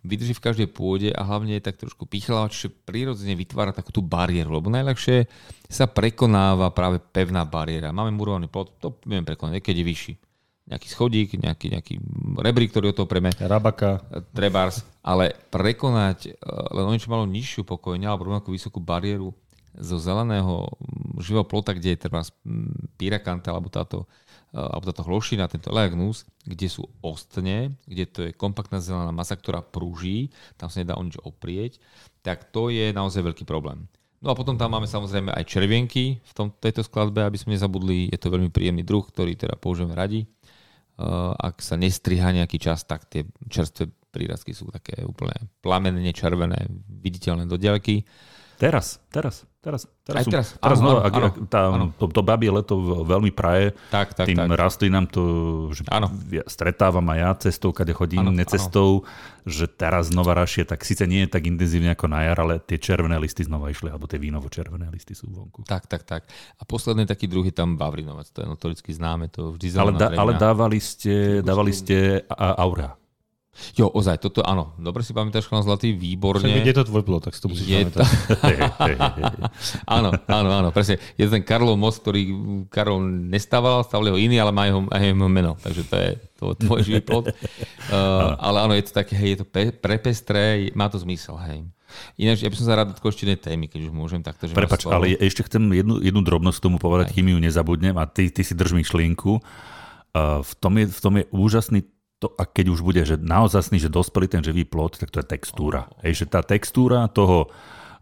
Vydrží v každej pôde a hlavne je tak trošku pichlavá, čiže prirodzene vytvára takú tú bariéru, lebo najľahšie sa prekonáva práve pevná bariéra. Máme murovaný plot, to vieme prekonať, keď je vyšší. Nejaký schodík, nejaký, nejaký rebrík, ktorý o to preme, Rabaka, trebárs, ale prekonať eh, len o niečo malo nižšiu pokojne alebo rovnakú vysokú bariéru zo zeleného živého plota, kde je treba pyrakanta alebo táto, eh, alebo táto hlošina, tento leagnus, kde sú ostne, kde to je kompaktná zelená masa, ktorá prúží, tam sa nedá o nič oprieť, tak to je naozaj veľký problém. No a potom tam máme samozrejme aj červienky v tom, tejto skladbe, aby sme nezabudli, je to veľmi príjemný druh, ktorý teda použijeme radi. Uh, ak sa nestriha nejaký čas, tak tie čerstvé prírastky sú také úplne plamenne červené, viditeľné do diaľky. Teraz, teraz, teraz. Teraz, Aj sú- teraz, teraz áno, znova, áno, ak, áno, tá, áno. To, to babie leto veľmi praje, Tak, tak, tým tak. rastlinám to, že Áno. ja stretávam aj ja cestou, kade chodím, Áno, necestou, že teraz znova rašie, tak síce nie je tak intenzívne ako na jar, ale tie červené listy znova išli, alebo tie vínovo-červené listy sú vonku. Tak, tak, tak. A posledný taký druhý tam Bavrinovec, to je notoricky známe, to vždy Ale, da, ale dávali ste, dávali ste a, aura. Jo, ozaj, toto áno. Dobre si pamätáš, chlán Zlatý, výborne. Však je to tvoj plot, tak si to musíš Je pamätať. áno, áno, áno, presne. Je ten Karlov most, ktorý Karol nestával, stavil ho iný, ale má jeho, jeho meno. Takže to je to, tvoj živý plot. Uh, ale áno, je to také, hej, je to pe, prepestré, má to zmysel, hej. Ináč, ja by som sa rád dotkol ešte jednej témy, keď už môžem takto. Že Prepač, ale ešte chcem jednu, jednu drobnosť k tomu povedať, kým ju nezabudnem a ty, ty si drž myšlienku. Uh, v, tom je, v tom je úžasný to, a keď už bude, že naozaj že dospelý ten živý plot, tak to je textúra. Hej, že tá textúra toho,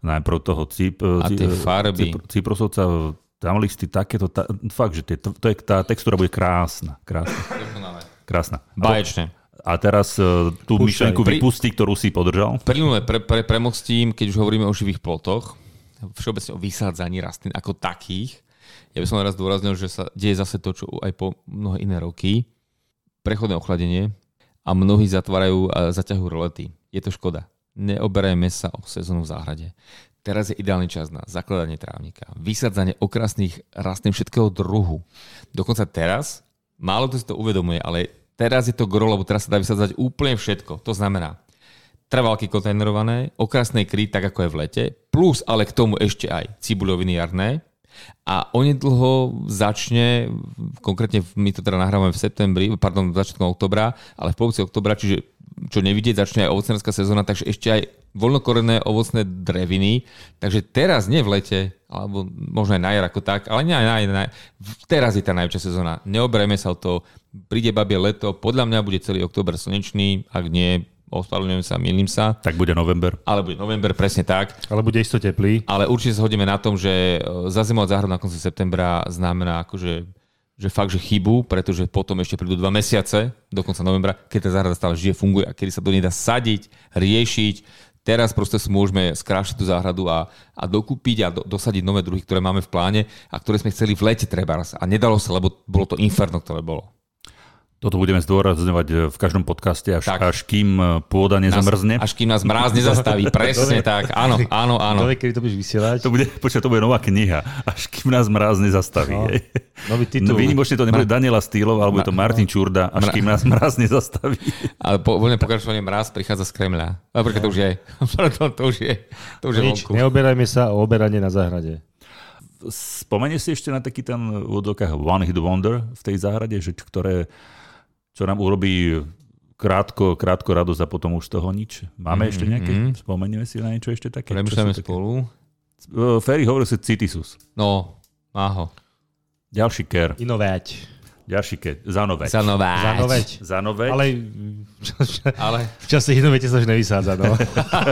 najprv toho cip, A tie farby. Cip, ciprosovca, tam listy takéto, tá, fakt, že tie, to, to je, tá textúra bude krásna. Krásna. krásna. Báječné. A teraz uh, tú Púšťaj. myšlienku Pri- vypustí, ktorú si podržal. Plynule pre, pre, premostím, keď už hovoríme o živých plotoch, všeobecne o vysádzaní rastlín ako takých. Ja by som raz dôraznil, že sa deje zase to, čo aj po mnohé iné roky. Prechodné ochladenie a mnohí zatvárajú a zaťahujú rolety. Je to škoda. Neoberajme sa o sezónu v záhrade. Teraz je ideálny čas na zakladanie trávnika, vysadzanie okrasných rastlín všetkého druhu. Dokonca teraz, málo kto si to uvedomuje, ale teraz je to gro, lebo teraz sa dá vysadzať úplne všetko. To znamená, trvalky kontajnerované, okrasné kry, tak ako je v lete, plus ale k tomu ešte aj cibuľoviny jarné. A onedlho začne, konkrétne my to teda nahrávame v septembri, pardon, začiatkom oktobra, ale v polovici oktobra, čiže čo nevidieť, začne aj ovocnárska sezóna, takže ešte aj voľnokorené ovocné dreviny. Takže teraz, nie v lete, alebo možno aj na jar ako tak, ale nie na, na, teraz je tá najväčšia sezóna. Neoberajme sa o to, príde babie leto, podľa mňa bude celý október slnečný, ak nie, ospravedlňujem sa, milím sa, Tak bude november. ale bude november, presne tak. Ale bude isto teplý. Ale určite sa hodíme na tom, že e, zazimovať záhradu na konci septembra znamená akože že fakt, že chybu, pretože potom ešte prídu dva mesiace do konca novembra, keď tá záhrada stále žije, funguje a kedy sa do nej dá sadiť, riešiť. Teraz proste si môžeme skrášiť tú záhradu a, a dokúpiť a do, dosadiť nové druhy, ktoré máme v pláne a ktoré sme chceli v lete trebárs. A nedalo sa, lebo bolo to inferno, ktoré bolo. Toto budeme zdôrazňovať v každom podcaste, až, Tak. až kým e, pôda nezamrzne. Až kým nás mráz nezastaví. Presne tak. Áno, áno, áno. Vie, kedy to budeš vysielať? To bude, počkaj, to bude nová kniha. Až kým nás mráz nezastaví. No. Nový titul. No, výnimočne to nebude Daniela Stýlov, alebo je to Martin Čurda, až kým nás mráz nezastaví. Ale po, voľné pokračovanie mráz prichádza z Kremľa. Napríklad to už je. Pardon, to už je. To už je Nič, vonku. neoberajme sa o oberanie na záhrade. Spomenie si ešte na taký ten v One Hit Wonder v tej záhrade, že, ktoré, čo nám urobí krátko, krátko radosť a potom už toho nič. Máme ešte nejaké? mhm. Spomenieme si na niečo ešte také? Premýšľame také? spolu. Uh, Ferry hovoril si Citisus. No, má ho. Ďalší ker. Inoveť. Ďalší ker. Zanoveť. Zanováť. Zanoveť. Zanoveť. Ale Ale v čase inovete sa už nevysádza, no.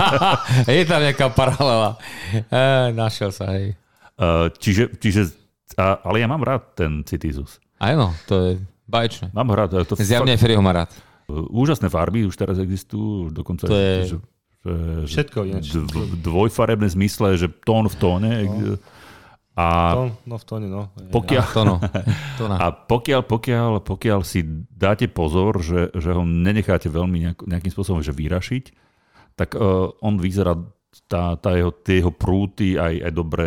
je tam nejaká paralela. E, našiel sa, hej. Uh, čiže, čiže a, ale ja mám rád ten Citisus. Áno, to je baječné. Mám ho rád. To Zjavne aj Ferry ho má rád. fakt, úžasné farby už teraz existujú. Dokonca To je- že, že, Všetko ináč. dv, dvojfarebné zmysle, že tón v tóne. No. A, To, no v tóne, no. pokiaľ, To no. To no. a pokiaľ, pokiaľ, pokiaľ si dáte pozor, že, že ho nenecháte veľmi nejak, nejakým spôsobom že vyrašiť, tak uh, on vyzerá, tá, tá jeho, tie jeho prúty aj, aj dobre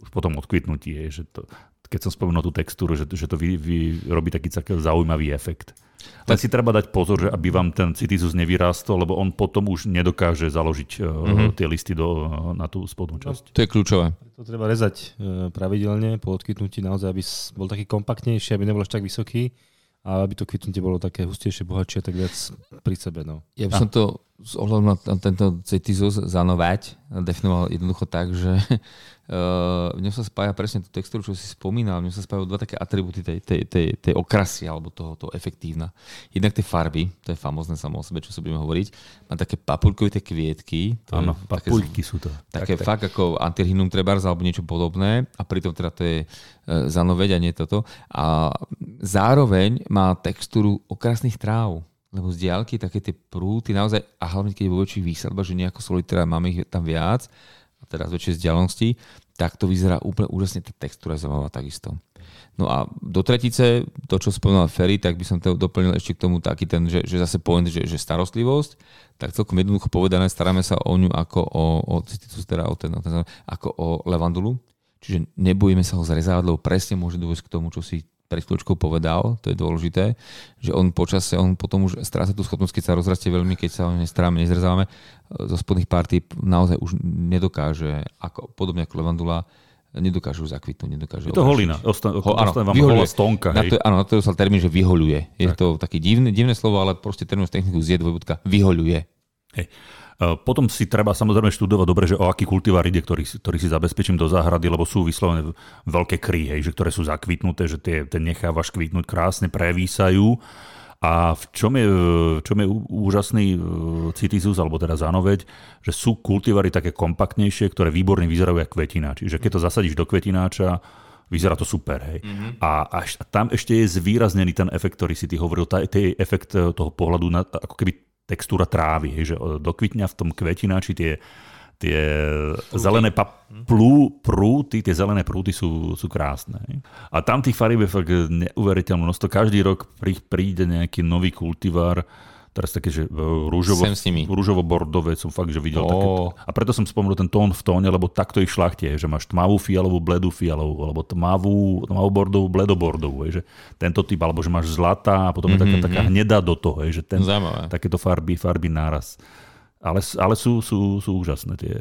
už potom odkvitnutí. Je, že to, keď som spomenul tú textúru, že, že to vy, vy robí taký, taký zaujímavý efekt. Len si treba dať pozor, že aby vám ten citizus nevyrástol, lebo on potom už nedokáže založiť mm-hmm. tie listy do, na tú spodnú časť. To je kľúčové. To treba rezať e, pravidelne po odkytnutí naozaj, aby bol taký kompaktnejší, aby nebol až tak vysoký a aby to kvitnutie bolo také hustejšie, bohatšie, tak viac pri sebe. No. Ja by som to s ohľadom na tento cetizus zanovať definoval jednoducho tak, že uh, v ňom sa spája presne tú textúru, čo si spomínal, v ňom sa spájajú dva také atributy tej, tej, tej, tej okrasy alebo toho, toho efektívna. Jednak tie farby, to je famózne samo o sebe, čo sa budeme hovoriť, má také papulkovité kvietky, Áno, také, papuľky sú to. také tak, fakt ako antirhinum trebárs alebo niečo podobné a pritom teda to je e, zanoveď a nie toto. A zároveň má textúru okrasných tráv, lebo z diálky také tie prúty naozaj, a hlavne keď je vo väčších výsadbách, že nejako solitera máme ich tam viac, a teraz väčšej vzdialenosti, tak to vyzerá úplne úžasne, tá textúra je zaujímavá takisto. No a do tretice, to čo spomínal Ferry, tak by som to doplnil ešte k tomu taký ten, že, že zase point, že, že starostlivosť, tak celkom jednoducho povedané, staráme sa o ňu ako o, o teda o ten, o ten, ako o levandulu, čiže nebojíme sa ho zrezávať, lebo presne môže dôjsť k tomu, čo si pred chvíľočkou povedal, to je dôležité, že on počase, on potom už stráca tú schopnosť, keď sa rozrastie veľmi, keď sa ho nestaráme, nezrezávame, zo spodných partí naozaj už nedokáže, ako, podobne ako levandula, nedokážu zakvitnúť, nedokážu Je to holina, Osta- Ho, áno, stonka. Na to, áno, na to je dostal termín, že vyhoľuje. Je Tak. to také divné, divné slovo, ale proste terminus technicus je dvojbodka vyhoľuje. Hej. E, Potom si treba samozrejme študovať dobre, že o aký kultivár ide, ktorý, si- ktorý si zabezpečím do záhrady, lebo sú vyslovené veľké kry, hej, že ktoré sú zakvitnuté, že tie, tie nechávaš kvitnúť krásne, prevísajú. A v čom je, v čom je úžasný e, Citizus, alebo teda Zanoveď, že sú kultivary také kompaktnejšie, ktoré výborne vyzerajú ako kvetináč. Čiže keď to zasadíš do kvetináča, vyzerá to super. Hej. Mm-hmm. A až, a tam ešte je zvýraznený ten efekt, ktorý si ty hovoril, tá, ten efekt e, toho pohľadu na ako keby textúra trávy, hej, že e, do kvitňa v tom kvetináči tie, tie zelené pa, plú, prúty, tie zelené prúty sú, sú krásne. hej. A tam tých farieb je fakt neuveriteľné množstvo. Každý rok prí, príde nejaký nový kultivár, teraz také, že e, rúžovo, rúžovo-bordové som fakt, že videl Ó. také. A preto som spomenul ten tón v tóne, lebo takto ich šlachtie, že máš tmavú fialovú, bledú fialovú, alebo tmavú, tmavú bordovú, bledobordovú, hej, že tento typ, alebo že máš zlatá a potom je taká, taká hnedá do toho, hej, že ten, Zaujímavé. takéto farby, farby náraz. Ale, ale sú, sú, sú úžasné tie,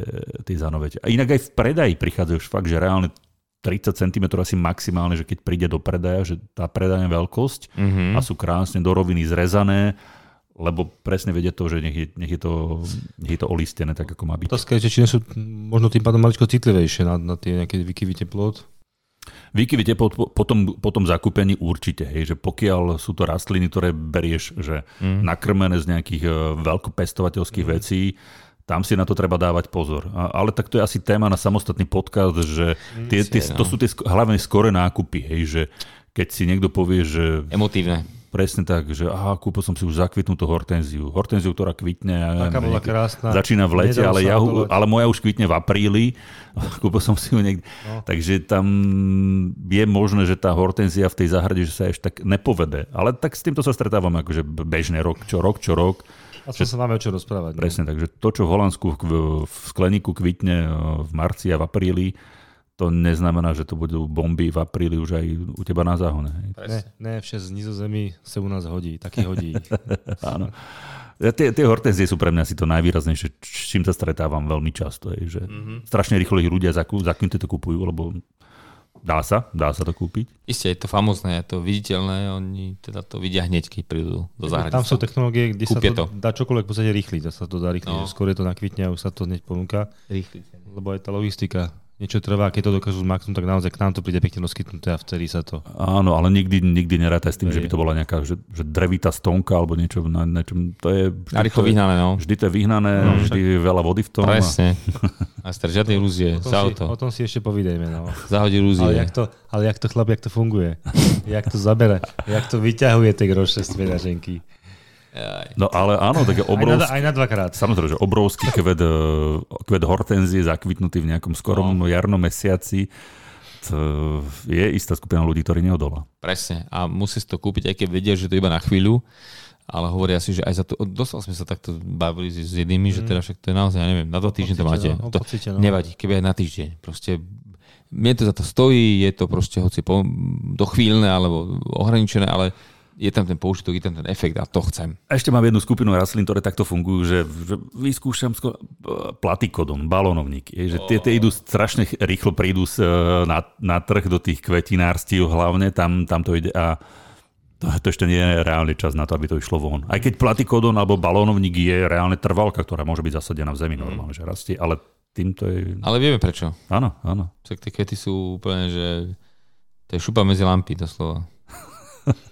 tie zanovete. A inak aj v predaji prichádzajú už fakt, že reálne 30 cm asi maximálne, že keď príde do predaja, že tá predajná veľkosť Mm-hmm. a sú krásne do roviny zrezané, lebo presne vedia to, že nech je, nech je, to, nech je to olistené tak, ako má byť. Otázka je, či nie sú možno tým pádom maličko citlivejšie na, na tie nejaké vykyvy teplot. Výkyvy tepot po, po, tom, po tom zakúpení určite, hej, že pokiaľ sú to rastliny, ktoré berieš, že mm. nakrmené z nejakých e, veľkopestovateľských mm. vecí, tam si na to treba dávať pozor. A, ale tak to je asi téma na samostatný podcast, že tie, tie, to sú tie sk- hlavne skore nákupy, hej, že keď si niekto povie, že Emotívne. Presne tak, že aha, kúpil som si už zakvitnutú hortenziu. Hortenziu, ktorá kvitne, ja Taká bola niekde- krásna. začína v lete, ale, ja, ale moja už kvitne v apríli. Kúpil som si ju niekde. No. Takže tam je možné, že tá hortenzia v tej záhrade že sa ešte tak nepovede. Ale tak s týmto sa stretávam akože bežne rok, čo rok, čo rok. A to sa máme o čo rozprávať. no. Presne, takže to, čo v Holandsku v, v skleníku kvitne e, v marci a v apríli, to neznamená, že to budú bomby v apríli už aj u teba na záhone. Ne, ne, vše z nizozemí sa u nás hodí, taký hodí. Áno. Ja, tie, tie hortenzie sú pre mňa asi to najvýraznejšie, s čím sa stretávam veľmi často. Je, že mm-hmm. Strašne rýchlo ich ľudia zakú, zakúnte to kupujú, lebo dá sa, dá sa to kúpiť. Isté, je to famózne, je to viditeľné, oni teda to vidia hneď, keď prídu do zahrady. Tam sú technológie, kde Kúpia sa to, to. dá čokoľvek v podstate rýchliť, sa to dá rýchliť, No. skôr je to nakvitne a už sa to hneď ponúka, Rýchli. lebo aj tá logistika niečo trvá, keď to dokážu zmaknúť, tak naozaj k nám to príde pekne rozkytnuté a vtedy sa to... Áno, ale nikdy, nikdy nerátaj s tým, že Hej. by to bola nejaká že, že drevitá stonka alebo niečo na niečom. To je, A rýchlo to je, vyhnané, no. Vždy to je vyhnané, No, vždy je veľa vody v tom. A, Presne. A star, žiadne ilúzie. O Za tom, si, o auto. tom si ešte povídejme. No. Zahodí ilúzie. Ale, jak to, ale jak to chlap, jak to funguje? jak to zabere? Jak to vyťahuje tie groše z peňaženky? No ale áno, také Aj na, obrovský, aj na dvakrát. samozrejme, že obrovský kvet, eh, kvet hortenzie zakvitnutý v nejakom skorom no. jarnom mesiaci. To je istá skupina ľudí, ktorí neodolá. Presne. A musí si to kúpiť, aj keď vedia, že to iba na chvíľu. Ale hovoria si, že aj za to... Dostal sme sa takto bavili s s jednými, že teda však to je naozaj, ja neviem, na dva týždne to máte. no, To pocite, no. nevadí, keby aj na týždeň. Proste mne to za to stojí, je to proste hoci po, dochvíľne alebo ohraničené, ale je tam ten použitok, je tam ten efekt a to chcem. A ešte mám jednu skupinu rastlín, ktoré takto fungujú, že, že vyskúšam skôr platikodon, balónovníky. je, Že tie, tie idú strašne ch- rýchlo prídu s, e, na, na trh do tých kvetinárstiev hlavne, tam, tam to ide a to, to ešte nie je reálny čas na to, aby to išlo von. Aj keď platikodon alebo balónovník je reálne trvalka, ktorá môže byť zasadená v zemi normálne, že rastie, ale týmto je... Ale vieme prečo. Áno, áno. Však tie kvety sú úplne, že to je šupa medzi lampy, doslova.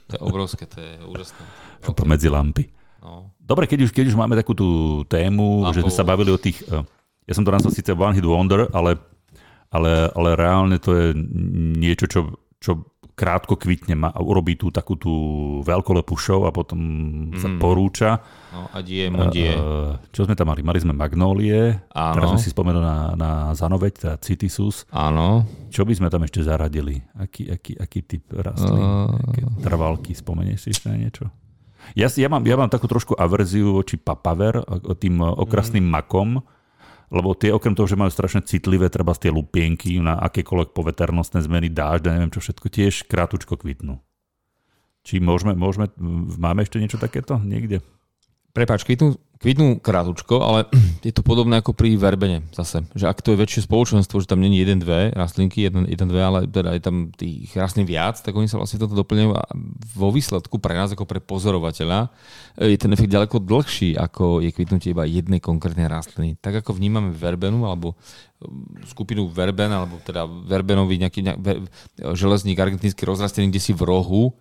To je obrovské, to je úžasné. Šupa medzi lampy. No. Dobre, keď už, keď už máme takú tú tému, Mám že sme sa bavili o tých... eh, Ja som to nazval síce One Hit Wonder, ale, ale, ale reálne to je niečo, čo, čo krátko kvitne a urobí tú takú tú veľkolepú show a potom sa Mm. porúča. no a die, mondie. Eh, Čo sme tam mali? Mali sme Magnólie, Áno. teraz sme si spomenuli na, na Zanoveď, teda Citisus. Áno. Čo by sme tam ešte zaradili? Aký, aký, aký typ rastlín? Eh. Aké trvalky? Spomenieš si ešte na niečo? Ja, ja, mám, ja mám takú trošku averziu voči papaver, tým okrasným Mhm. makom, lebo tie okrem toho, že majú strašne citlivé, treba z tie lupienky na akékoľvek poveternostné zmeny, dážď a neviem čo všetko, tiež krátučko kvitnú. Či môžeme, môžeme, máme ešte niečo takéto niekde? Prepač, kvitnú, kvitnú krátučko, ale je to podobné ako pri verbene zase. Že ak to je väčšie spoločenstvo, že tam není jeden, dve rastlinky, jeden, jeden dve, ale teda je tam tých rastlín viac, tak oni sa vlastne toto doplňujú a vo výsledku pre nás ako pre pozorovateľa je ten efekt ďaleko dlhší, ako je kvitnutie iba jednej konkrétnej rastliny. Tak ako vnímame verbenu alebo um, skupinu verben, alebo teda verbenový nejaký, nejaký železník argentínsky rozrastený kde si v rohu,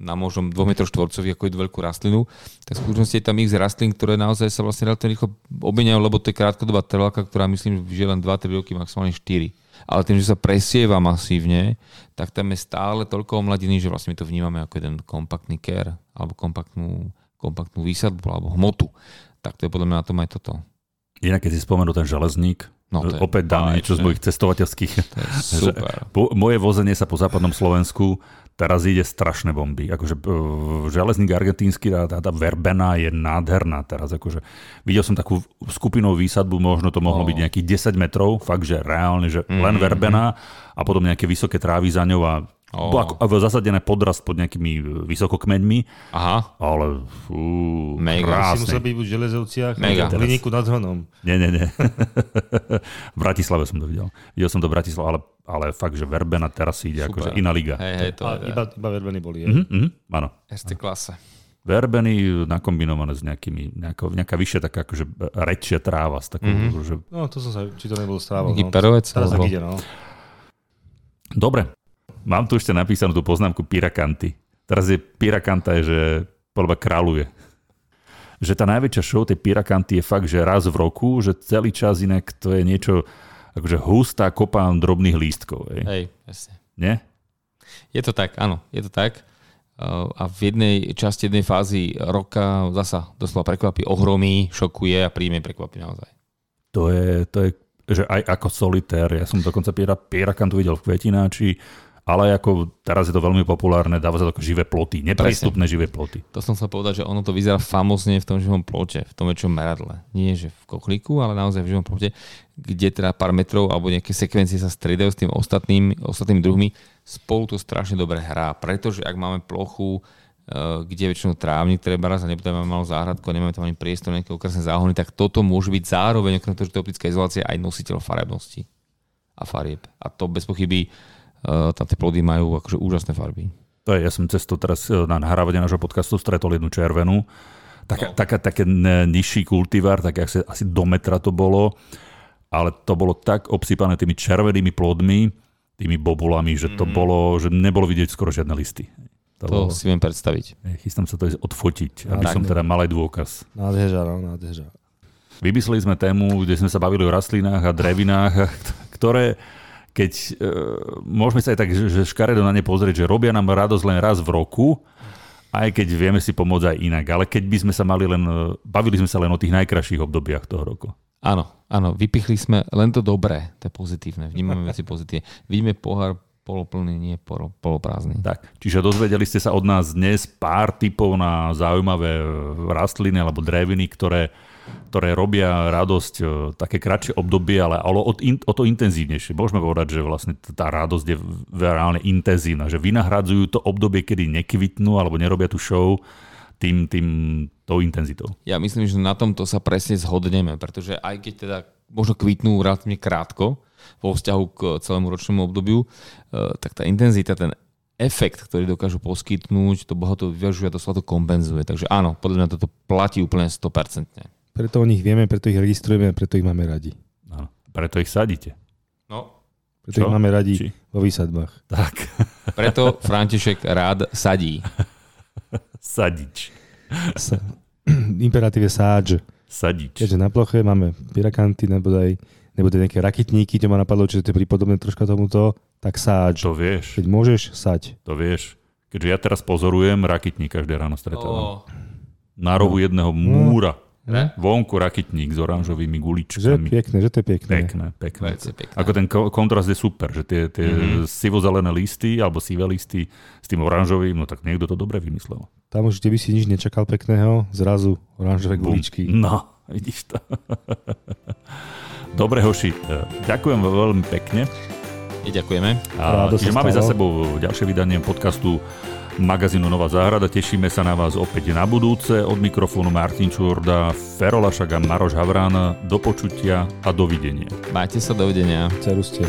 na možnom 2 m štvorcový ako jednu veľkú rastlinu, tak v skutočnosti je tam x rastlín, ktoré naozaj sa vlastne relatívne rýchlo obmieniajú, lebo to je krátkodobá trvalka, ktorá myslím, že len 2-3 roky, maximálne 4. Ale tým, že sa presieva masívne, tak tam je stále toľko omladiny, že vlastne my to vnímame ako jeden kompaktný ker, alebo kompaktnú, kompaktnú výsadbu, alebo hmotu. Tak to je podľa mňa na tom aj toto. Inak, keď si spomenul ten železník, No, to opäť dám niečo z mojich cestovateľských. Moje vozenie sa po západnom Slovensku teraz ide strašné bomby. Akože železník argentínsky, tá, tá, tá verbena je nádherná teraz. Akože, videl som takú skupinovú výsadbu, možno to mohlo oh. byť nejakých 10 metrov, fakt, že reálne, že mm-hmm. len mhm, verbena mhm. a potom nejaké vysoké trávy za ňou a Oh. Ako, ako zasadené podrast pod nejakými e, vysokokmeňmi. Aha. Ale fú, Mega. Krásne. Si musel byť v Železovciach, Mega. v Hliníku nad Hronom. Nie, nie, nie. v Bratislave som to videl. Videl som to v Bratislave, ale, ale fakt, že verbena teraz ide Super. akože iná liga. Hej, hej, to a je, iba, iba verbeny boli. Mm-hmm, mm-hmm, áno. Ešte klasa. Verbeny nakombinované s nejakými, nejaká, nejaká vyššia taká akože rečia tráva. S takou, mm-hmm. že... No to som sa, či to nebol stráva. No. Perovec, teraz tak ide, no. Dobre, Mám tu ešte napísanú tú poznámku Pirakanty. Teraz je Pirakanta, je, že podľa kráľuje. Že tá najväčšia show tej Pirakanty je fakt, že raz v roku, že celý čas inak to je niečo akože hustá kopa drobných lístkov. Hej, hej jasne. Nie? Je to tak, áno, je to tak. A v jednej časti, jednej fázi roka zasa doslova prekvapí, ohromí, šokuje a príjme prekvapí naozaj. To je, to je že aj ako solitér, ja som dokonca Piera, Pierakantu videl v Kvetináči, ale ako teraz je to veľmi populárne, dáva sa to ako živé ploty, neprístupné živé ploty. To som chcel povedať, že ono to vyzerá famozne v tom živom plote, v tom väčšom meradle. Nie že v kochliku, ale naozaj v živom plote, kde teda pár metrov alebo nejaké sekvencie sa striedajú s tým ostatným, ostatnými druhmi. Spolu to strašne dobre hrá, pretože ak máme plochu, eh, kde väčšinou trávnik, treba raz a nebudeme malú záhradku a nemáme tam ani priestor, nejaké okrasné záhony, tak toto môže byť zároveň, okrem toho, že to optická izolácia, aj nositeľ farebnosti a farieb. A to bez pochyby tam tie plody majú akože úžasné farby. To je, ja som cesto teraz eh, na nahrávanie nášho podcastu stretol jednu červenú. Taká, no. taká, také nižší kultivár, tak asi, asi do metra to bolo, ale to bolo tak obsypané tými červenými plodmi, tými bobulami, že to mm. bolo, že nebolo vidieť skoro žiadne listy. To, to bolo, si viem predstaviť. Chystám sa to odfotiť, aby tak. som teda mal aj dôkaz. Nádheža, no, nádheža. Vymysleli sme tému, kde sme sa bavili o rastlinách a drevinách, ktoré keď e, môžeme sa aj tak, že škaredo na ne pozrieť, že robia nám radosť len raz v roku, aj keď vieme si pomôcť aj inak. Ale keď by sme sa mali len, e, bavili sme sa len o tých najkrajších obdobiach toho roku. Áno, áno, vypichli sme len to dobré, to je pozitívne, vnímame veci pozitívne. Vidíme pohár poloplný, nie poloprázdny. Tak, čiže dozvedeli ste sa od nás dnes pár typov na zaujímavé rastliny alebo dreviny, ktoré ktoré robia radosť e, také kratšie obdobie, ale, ale o, o to intenzívnejšie. Môžeme povedať, že vlastne tá radosť je reálne intenzívna, že vynahradzujú to obdobie, kedy nekvitnú alebo nerobia tú show tým, tým tou intenzitou. Ja myslím, že na tomto sa presne zhodneme, pretože aj keď teda možno kvitnú relatívne krátko vo vzťahu k celému ročnému obdobiu, e, tak tá intenzita, ten efekt, ktorý dokážu poskytnúť, to bohato vyvažuje a to sa to kompenzuje. Takže áno, podľa mňa toto platí úplne 100%. Preto o nich vieme, preto ich registrujeme, preto ich máme radi. No, preto ich sadíte. No. Preto Čo? ich máme radi Či? vo výsadbách. Tak. Preto František rád sadí. Sadič. Sa, imperatív je sáč. Sadič. Keďže na ploche máme pirakanty, nebodaj, nebodaj nejaké rakitníky, čo ma napadlo, čiže to je pripodobné troška tomuto, tak sáč. To vieš. Keď môžeš, sať. To vieš. Keďže ja teraz pozorujem, rakitník každé ráno stretávam. Oh. Na rohu no. jedného múra. Ne? Vonku rakitník s oranžovými guličkami. Že je pekné, že to je pekné. Pekné, pekné. pekné. Ako ten kontrast je super, že tie, tie mm-hmm. sivozelené listy alebo sivé listy s tým oranžovým, no tak niekto to dobre vymyslel. Tam už by si nič nečakal pekného, zrazu oranžové guličky. No, vidíš to. dobre, hoši, e, ďakujem veľmi pekne. I ďakujeme. A, čiže máme za sebou ďalšie vydanie podcastu magazínu Nová záhrada. Tešíme sa na vás opäť na budúce. Od mikrofónu Martin Čurda, Ferolašak a Maroš Havrán. Do počutia a dovidenia. Majte sa, dovidenia. Ceruste.